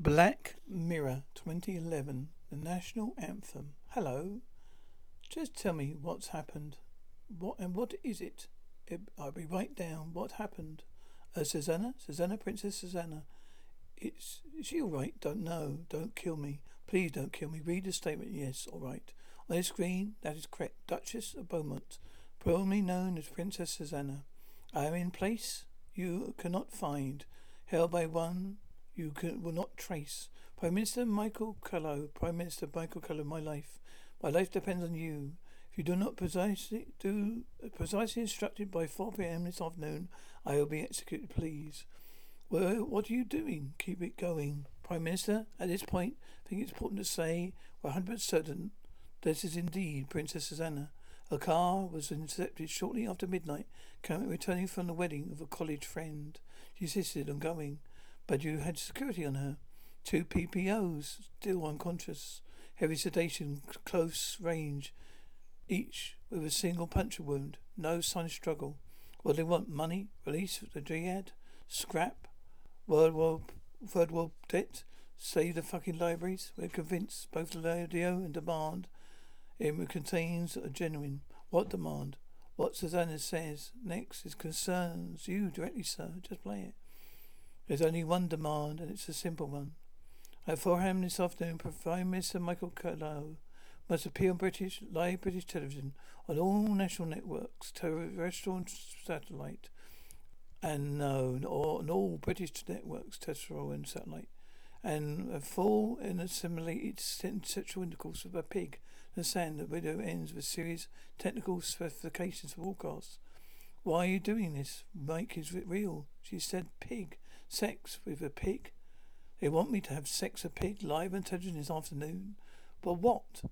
Black Mirror 2011, the national anthem. Hello. Just tell me what's happened. What and what is it? it I'll be right down. What happened? Uh, Susanna? Susanna? Princess Susanna? It's, is she alright? Don't know. Don't kill me. Please don't kill me. Read the statement. Yes, alright. On the screen, that is correct. Duchess of Beaumont, formerly known as Princess Susanna. I am in place you cannot find, held by one you can, will not trace. Prime Minister Michael Callow, Prime Minister Michael Callow, my life, my life depends on you. If you do not precisely do precisely instructed by 4 p.m. this afternoon, I will be executed. Please. Well, what are you doing? Keep it going, Prime Minister. At this point, I think it's important to say we're 100% certain this is indeed Princess Susanna. Her car was intercepted shortly after midnight, coming returning from the wedding of a college friend. She insisted on going. But you had security on her. Two PPOs, still unconscious. Heavy sedation, close range. Each with a single puncture wound. No sign of struggle. What they want? Money? Release the jihad? Scrap? World War, Third World debt? Save the fucking libraries? We're convinced both the audio and demand it contains a genuine. What demand? What Susanna says next is concerns you directly, sir. Just play it. There's only one demand, and it's a simple one. At 4 a.m. this afternoon, Prime Minister Michael Callow must appear on British live British television on all national networks, terrestrial and satellite, and no, or on all British networks, terrestrial and satellite, and a full and assimilated sexual intercourse with a pig. The sand. The video ends with serious technical specifications for broadcasts. Why are you doing this? Mike is real? She said pig. Sex with a pig? They want me to have sex with a pig live on television this afternoon? But what?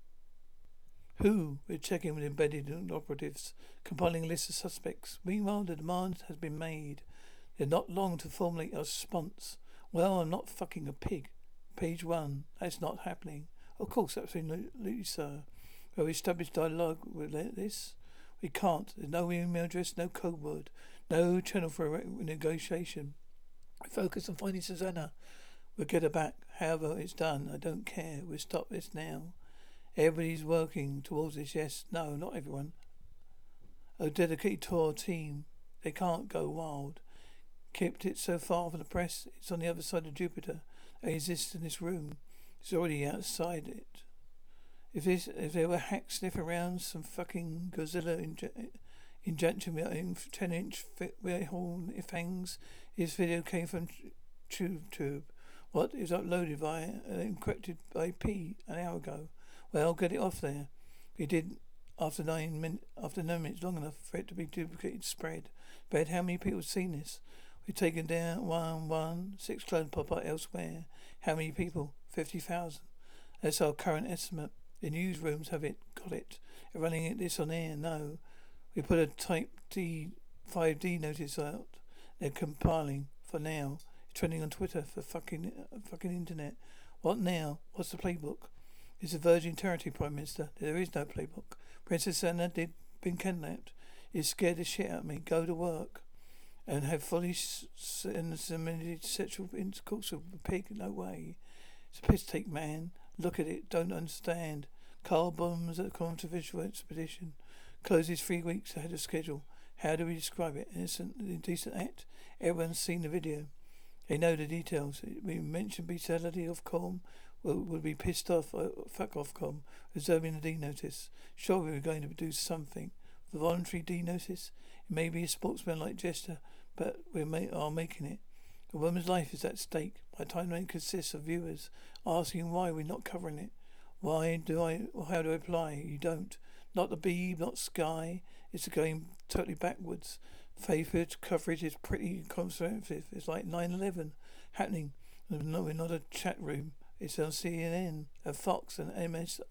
Who? We're checking with embedded operatives, compiling a list of suspects. Meanwhile, the demand has been made. They're not long to formulate a response. Well, I'm not fucking a pig. Page one. That's not happening. Of course, absolutely, sir. We've established dialogue with this. We can't. There's no email address, no code word, no channel for negotiation. Focus on finding Susanna. We'll get her back. However it's done, I don't care. We'll stop this now. Everybody's working towards this. Yes, no, not everyone. A dedicated tour team. They can't go wild. Kept it so far from the press. It's on the other side of Jupiter. It exists in this room. It's already outside it. If this, if there were hacks sniffing around some fucking Godzilla inje- injection in ten inch hole fangs, his video came from TubeTube. What is uploaded via uh, encrypted by P an hour ago. Well, get it off there. He did after nine min after nine minutes long enough for it to be duplicated spread. But how many people have seen this? We've taken down one one six clones pop up elsewhere. How many people? Fifty thousand. That's our current estimate. The newsrooms have it got it. They're running it this on air. No, we put a Type D five D notice out. They're compiling for now. Trending on Twitter for fucking uh, fucking internet. What now? What's the playbook? It's a virgin territory, Prime Minister. There is no playbook. Princess Anna did been kidnapped. It scared the shit out of me. Go to work. And have fully inseminated sexual intercourse with a pig? No way. It's a piss take, man. Look at it. Don't understand. Carl bombs at a controversial expedition. Closes three weeks ahead of schedule. How do we describe it? Innocent, indecent act? Everyone's seen the video. They know the details. We mentioned brutality of Com will, will be pissed off. Uh, fuck off Com, reserving a D notice. Sure, we were going to do something. The voluntary D notice? It may be a sportsman-like gesture, but we are making it. A woman's life is at stake. My timeline consists of viewers asking why we're not covering it. Why do I? How do I apply? You don't. Not the Beeb, not Sky. It's going totally backwards. Favored coverage is pretty conservative. It's like 9-11 happening. No, we're not a chat room. It's on CNN, and Fox, and MS,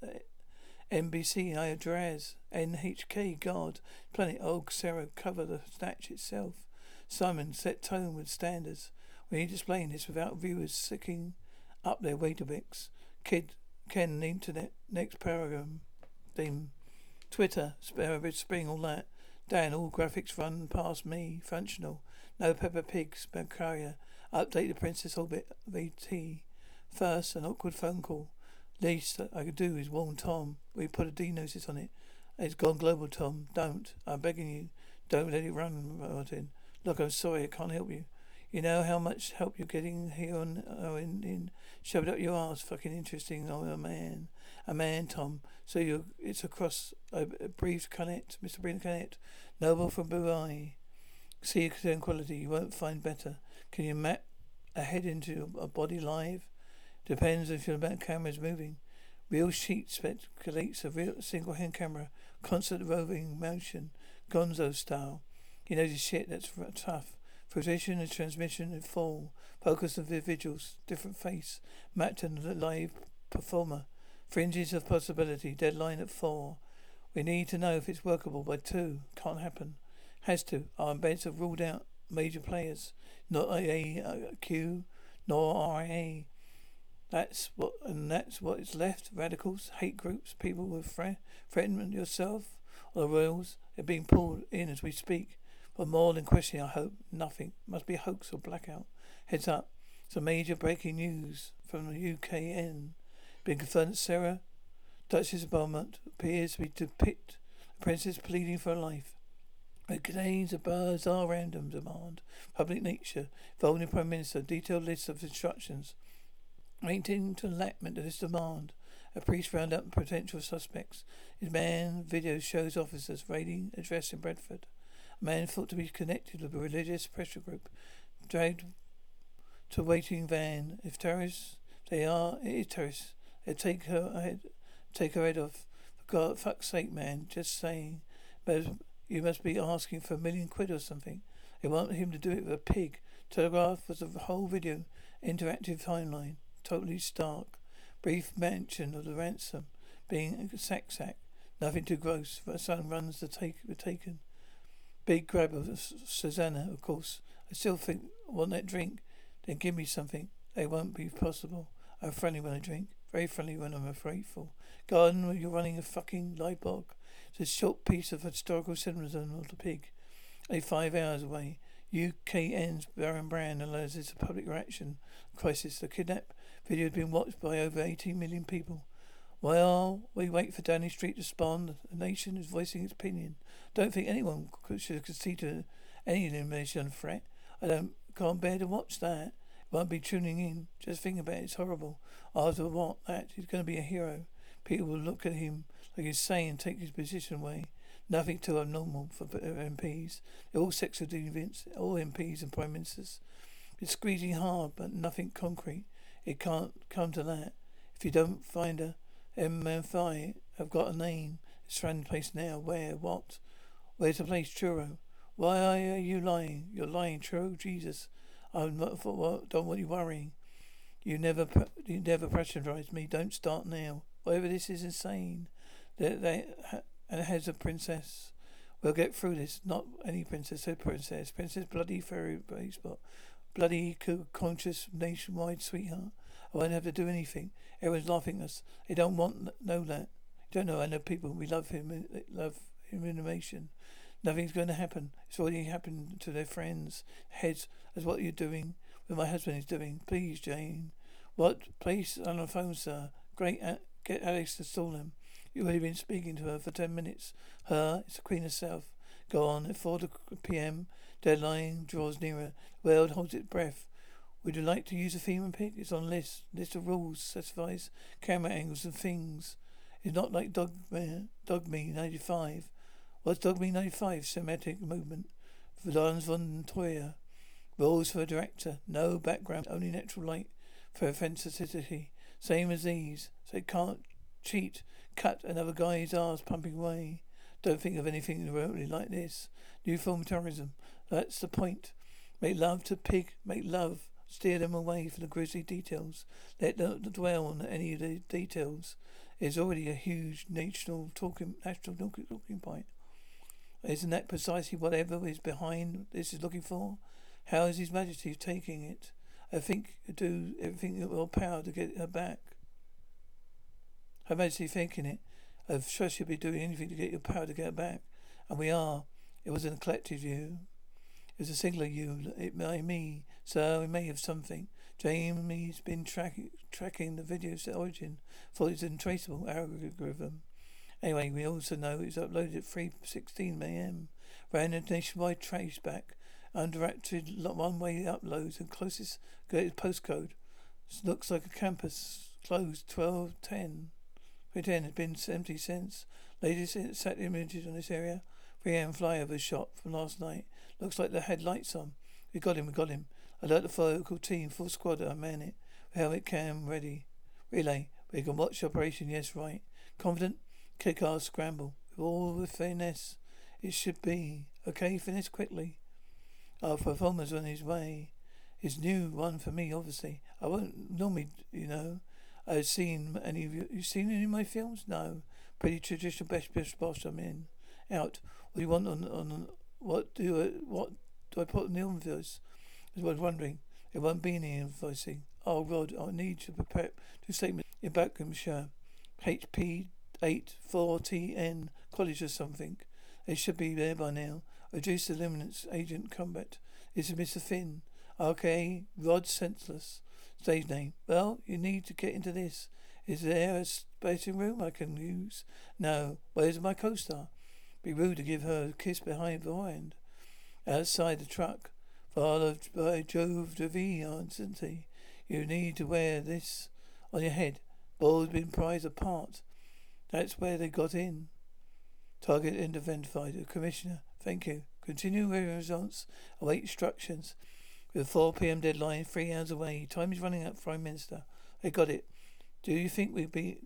NBC, Al Jazeera, NHK, God, Planet Old Sarah cover the snatch itself. Simon set tone with standards. We need to explain this without viewers sicking up their Weetabix. Kid, Ken, the internet, next paragraph. Theme. Twitter, its spring, all that. Dan, all graphics run past me. Functional. No Peppa Pig, Spam Update the Princess Orbit VT. First, an awkward phone call. Least I could do is warn Tom. We put a D notice on it. It's gone global, Tom. Don't. I'm begging you. Don't let it run, Martin. Look, I'm sorry. I can't help you. You know how much help you're getting here on, uh, in, in, up your ass. Fucking interesting. Oh, a man. A man, Tom. So you it's across a, a brief Canet, Mr. Brina Canet. Noble from Burai. See your quality. You won't find better. Can you map a head into a body live? Depends if your camera is moving. Real sheet speculates a real single hand camera, constant roving motion, gonzo style. He knows his shit, that's tough. Position and transmission and fall. Focus of individuals, different face. Mapped and the live performer. Fringes of possibility. Deadline at four. We need to know if it's workable by two. Can't happen. Has to. Our embeds have ruled out major players. Not AAQ, uh, nor RIA. That's what, and that's what is left. Radicals, hate groups, people who thre- threaten yourself, or the royals. They're being pulled in as we speak. But more than questioning, I hope nothing. Must be hoax or blackout. Heads up. Some major breaking news from the UKN. Being confirmed that Sarah, Duchess of Beaumont, appears to be depict the princess pleading for life. It contains a bizarre random demand. Public nature. Involving Prime Minister. Detailed list of instructions. Waiting to enactment of this demand. A priest round up potential suspects. His man video shows officers raiding address in Bradford. A man thought to be connected with a religious pressure group. Dragged to a waiting van. If terrorists, they are, it is terrorists. They take her head, take her head off. For God, fuck's sake, man. Just saying. But you must be asking for a million quid or something. They want him to do it with a pig. Telegraph was a whole video, interactive timeline, totally stark. Brief mention of the ransom being a sack sack. Nothing too gross. But son runs the take the taken. Big grab of Susanna, of course. I still think want that drink. Then give me something. They won't be possible. I'm friendly when I drink. Very friendly when I'm faithful. Garden, you're running a fucking Liebog. It's a short piece of historical symbolism of the pig. A five hours away. UKN's Baron Brand allows this a public reaction crisis. The kidnap video has been watched by over 18 million people. While we wait for Downing Street to respond, the nation is voicing its opinion. Don't think anyone should concede to any elimination threat. I don't can't bear to watch that. Won't be tuning in. Just think about it. It's horrible. After what? That he's going to be a hero. People will look at him like he's saying, take his position away. Nothing too abnormal for uh, MPs. They're all sexual deviants, all MPs and prime ministers. It's squeezing hard, but nothing concrete. It can't come to that. If you don't find a MFI, I've got a name. It's the place now. Where? What? Where's the place? Churro. Why are you lying? You're lying, Churro. Jesus. I'm not for what? Don't want you worrying. You never, you never pressurized me. Don't start now. Whatever this is insane. They, they and has a princess. We'll get through this. Not any princess, a princess. Princess Bloody Fairy Baseball. Bloody conscious nationwide sweetheart. I won't have to do anything. Everyone's laughing at us. They don't want know that. Don't know. I know people. We love him. Eh, eh, love him in animation. Nothing's going to happen. It's already happened to their friends. Heads as what you're doing. What my husband is doing. Please, Jane. What? Please on the phone, sir. Great. Get Alex to stall him. You've already been speaking to her for ten minutes. Her, it's the Queen herself. Go on. At four p.m. Deadline draws nearer. The world holds its breath. Would you like to use a female pick? It's on list. List of rules specifies camera angles and things. It's not like Dog, Me 95. What's Dogme 95? Semitic movement. Valens von Trier. Rules for a director. No background. Only natural light for authenticity. Same as these. So can't cheat cut another guy's ass pumping away. Don't think of anything remotely like this. New of terrorism. That's the point. Make love to pig. Make love. Steer them away from the grisly details. Let them dwell on any of the details. It's already a huge national talking, national talking point. Isn't that precisely whatever is behind this is looking for? How is His Majesty taking it? I think do everything in will power to get her back. Her Majesty thinking it. I'm sure she'll be doing anything to get your power to get her back. And we are. It was a collective you. It was a singular you. It may me. So we may have something. Jamie's been track- tracking the video's origin for its untraceable algorithm. Anyway, we also know it's uploaded at 3.16 a.m. Ran a nationwide traceback, undirected one-way uploads and closest postcode. looks like a campus closed 1210. 310 has been empty since. Latest sat images on this area. 3 a.m. flyover shot from last night. Looks like the headlights on. We got him, we got him. Alert the local team, full squad, I man it. Helmet cam ready. Relay. We can watch operation, yes, right. Confident? Kick ass scramble. With all the finesse it should be. Okay, finish quickly. Our performer's on his way. It's new one for me, obviously. I won't normally, you know. I've seen any of you. You seen any of my films? No. Pretty traditional best best boss I'm in. Out. What do you want on on what do I, what do I put on the invoice? I was wondering. It won't be any invoicing. Oh God, I need to prepare to statement in Buckinghamshire. HP eight four TN college or something. It should be there by now. Reduce the luminance agent combat. Is Mr. Finn. Okay, Rod Senseless. Stage name. Well, you need to get into this. Is there a spacing room I can use? No. Where's my co-star? Be rude to give her a kiss behind the behind. Outside the truck. Followed by Jove de V on Cincy. You need to wear this on your head. Ball's been prized apart. That's where they got in. Target identified. Commissioner, thank you. Continue results. Await instructions. With a 4 p.m. deadline, three hours away. Time is running out, Prime Minister. They got it. Do you think we'd be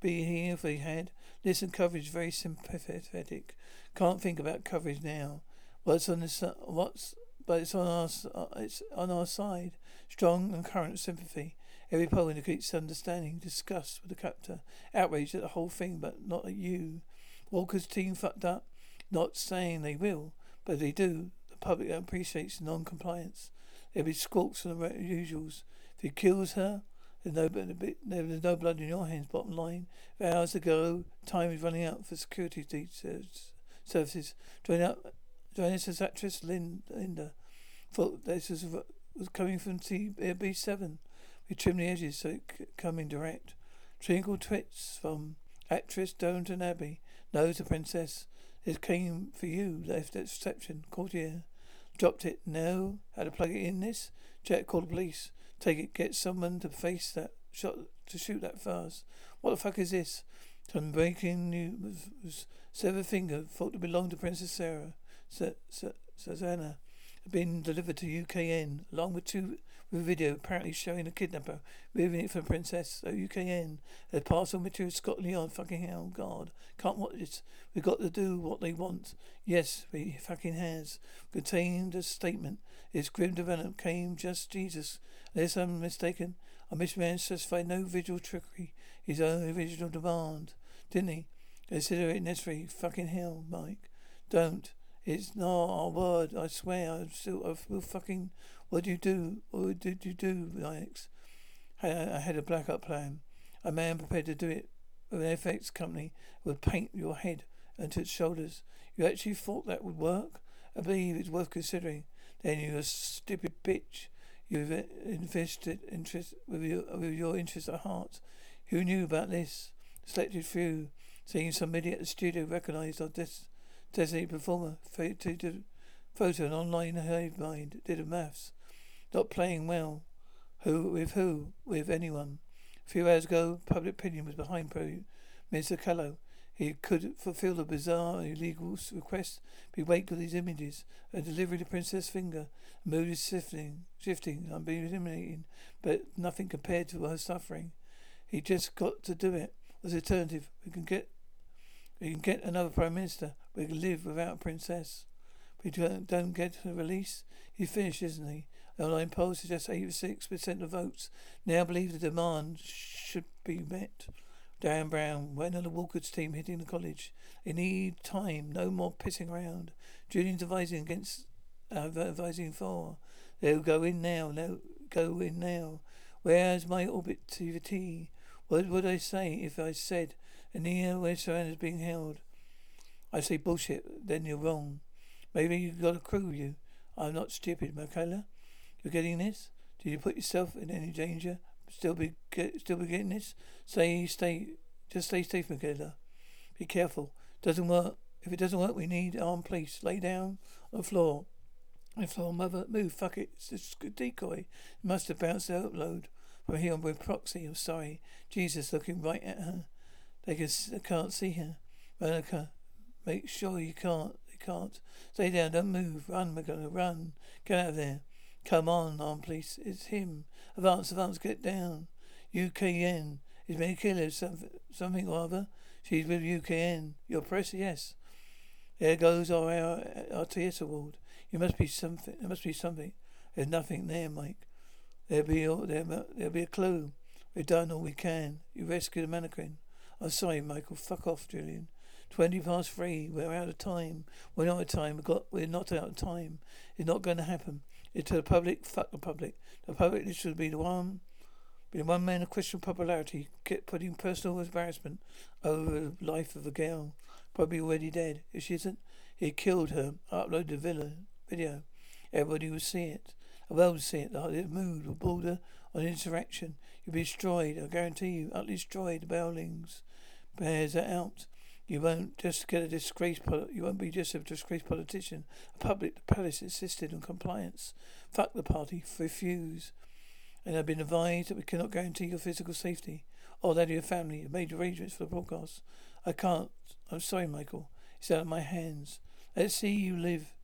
be here if we had? Listen, coverage very sympathetic. Can't think about coverage now. What's on this? What's but it's on our uh, it's on our side. Strong and current sympathy. Every poll indicates understanding, disgust with the captor, outrage at the whole thing, but not at you. Walker's team fucked up. Not saying they will, but they do. The public appreciates non-compliance. There'll be squawks from the usuals. If he kills her, there's no, there's no blood in your hands, bottom line. Hours ago, time is running out for security uh, services. Join up, join us as actress Linda. Thought this was, was coming from TB7. We trim the edges so it coming direct. Twinkle twits from actress Downton Abbey. Knows the princess. It came for you. Left at reception. Courtier. Dropped it. No. How to plug it in this? Jet call the police. Take it. Get someone to face that shot to shoot that fast. What the fuck is this? Some breaking news severed finger thought to belong to Princess Sarah. Susanna had been delivered to UKN along with two with a video apparently showing a kidnapper moving it the princess. So UKN. The parcel material Scotland Leon. Fucking hell, God. Can't watch this. We've got to do what they want. Yes, we fucking has. Contained a statement. Its grim development came just Jesus. Unless I'm mistaken, a misman specified no visual trickery. His own original demand. Didn't he? Consider it necessary. Fucking hell, Mike. Don't. It's not a word. I swear. I still. I will fucking. What did you do? What did you do, Alex? I had a blackout plan. A man prepared to do it with an FX company would paint your head and to its shoulders. You actually thought that would work? I believe it's worth considering. Then you a stupid bitch. You've invested interest with your, with your interest at heart. Who knew about this? Selected few. Seeing some idiot at the studio recognized our des- designated performer. Photo and online hive mind. Did a maths. Not playing well. Who with who? With anyone. A few hours ago, public opinion was behind Pro Mr. Callow. He could fulfill the bizarre illegal request, be waked with these images, a delivery to Princess Finger. Mood is shifting, shifting, eliminating, but nothing compared to her suffering. He just got to do it. As alternative, we can get we can get another Prime Minister. We can live without a princess. We don't, get a release. He's finished, isn't he? Online poll suggests 86% of votes now believe the demand should be met. Dan Brown, when are the Walker's team hitting the college? They need time, no more pissing around. Julian's advising against, uh, advising for. They'll go in now, they'll go in now. Where's my orbit to the T? What would I say if I said near where is being held? I say bullshit, then you're wrong. Maybe you've got a crew, you. I'm not stupid, Malaika. You're getting this? Did you put yourself in any danger? Still be get, still be getting this? Say stay, just stay safe, Malaika. Be careful. Doesn't work. If it doesn't work, we need armed police. Lay down on the floor. On the floor, mother, move. Fuck it. It's a decoy. It must have bounced the upload from here with proxy. I'm sorry. Jesus, looking right at her. They, can, can't see her. Veronica, make sure you can't. They can't. Stay down. Don't move. Run, we're gonna run. Get out of there. Come on, armed police. It's him. Advance, advance, get down. UKN. Is Mary Killer something, something or other? She's with UKN. Your press? Yes. There goes our, our RTS award. You must be something. There must be something. There's nothing there, Mike. There'll be there, there'll be a clue. We've done all we can. You rescued a mannequin. I'm sorry, Michael. Fuck off, Julian. Twenty past three. We're out of time. We're not out of time. We got. We're not out of time. It's not going to happen. It's to the public. Fuck the public. The public should be the one. Be the one man of Christian popularity, get putting personal embarrassment over the life of a girl, probably already dead. If she isn't, he killed her. Upload the villa video. Everybody will see it. The world will see it. The mood will border on insurrection. You'll be destroyed. I guarantee you, utterly destroyed. The Bowlings bears it out. You won't just get a disgraced. You won't be just a disgraced politician. A public palace insisted on compliance. Fuck the party. Refuse. And I've been advised that we cannot guarantee your physical safety or that of your family. You've made arrangements for the broadcast. I can't. I'm sorry, Michael. It's out of my hands. Let's see you live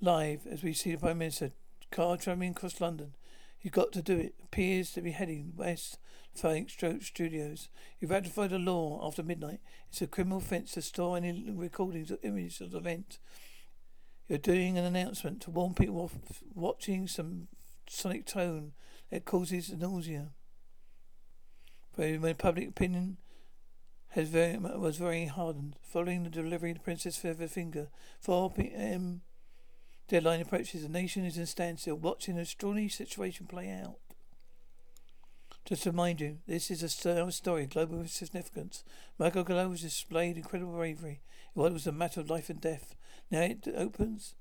live as we see the Prime Minister car travelling across London. You've got to do it. Appears to be heading west Frank Stroke Studios. You've ratified a law after midnight. It's a criminal offence to store any recordings or images of the event. You're doing an announcement to warn people off watching some sonic tone that causes nausea. When public opinion has very was very hardened following the delivery of Princess Feather Finger. 4 p.m. deadline approaches. The nation is in standstill, watching the extraordinary situation play out. Just to remind you, this is a story of global significance. Michael Gallows displayed incredible bravery in what was a matter of life and death. Now it opens.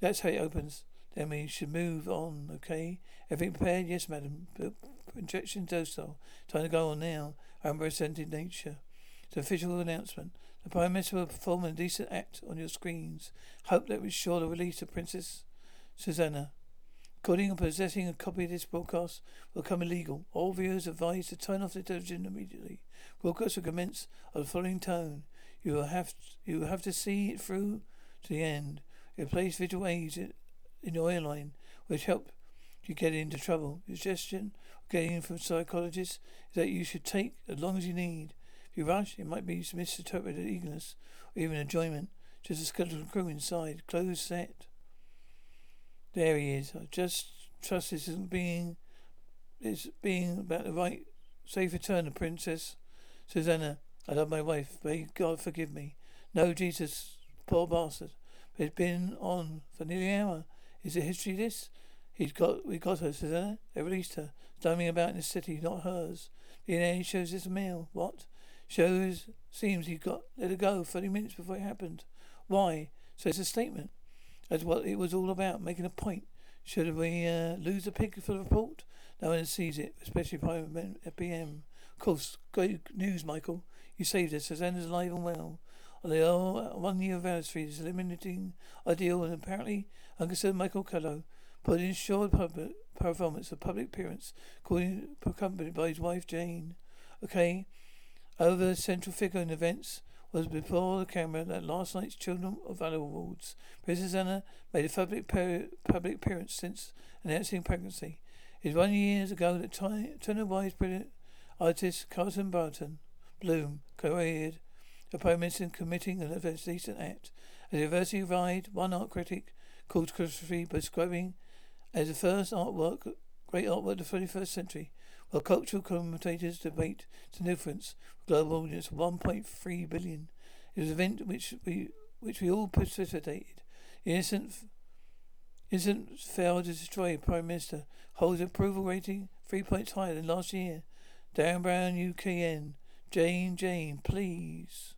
That's how it opens. Then we should move on, okay? Everything prepared? Yes, madam. Injection docile. Time to go on now. Unprecedented nature. It's an official announcement. The Prime Minister will perform a decent act on your screens. Hope that we sure the release of Princess Susanna Recording and possessing a copy of this broadcast will become illegal. All viewers advised to turn off the television immediately. Broadcast will commence on the following tone. You will have you will have to see it through to the end. You place visual aids in your airline, which help you get into trouble. The suggestion getting in from psychologists is that you should take as long as you need. You rush, it might be misinterpreted eagerness or even enjoyment. Just a skeleton crew inside, closed set. There he is. I just trust this isn't being it's being about the right safe return Princess Susanna. I love my wife. May God forgive me. No, Jesus, poor bastard. But it's been on for nearly an hour. Is the history this? He's got we got her, Susanna. They released her. Stoning about in the city, not hers. DNA shows it's a male. What? Shows seems he got let her go thirty minutes before it happened. Why? So it's a statement. That's what it was all about, making a point. Should we uh, lose a pig for the report? No one sees it, especially Prime PM. Of course, great news, Michael. You saved us. Susanna's alive and well. On the one year anniversary is eliminating ideal and apparently unconcerned Michael Callow put in short public performance of public appearance, accompanied by his wife Jane. Okay. Over the central figure in events was before the camera at last night's Children of Valor Awards. Princess Anna made a public, public appearance since announcing pregnancy. It was one year ago that Turner Prize brilliant artist Carlton Barton Bloom the Prime Minister committing a decent act. A diversity ride, one art critic called Christopher describing as the first artwork, great artwork of the 21st century. While cultural commentators debate significance for global audience of 1.3 billion, it was an event which we which we all participated. The innocent, innocent failed to destroy Prime Minister holds approval rating three points higher than last year. Darren Brown, UKN. Jane, Jane, please.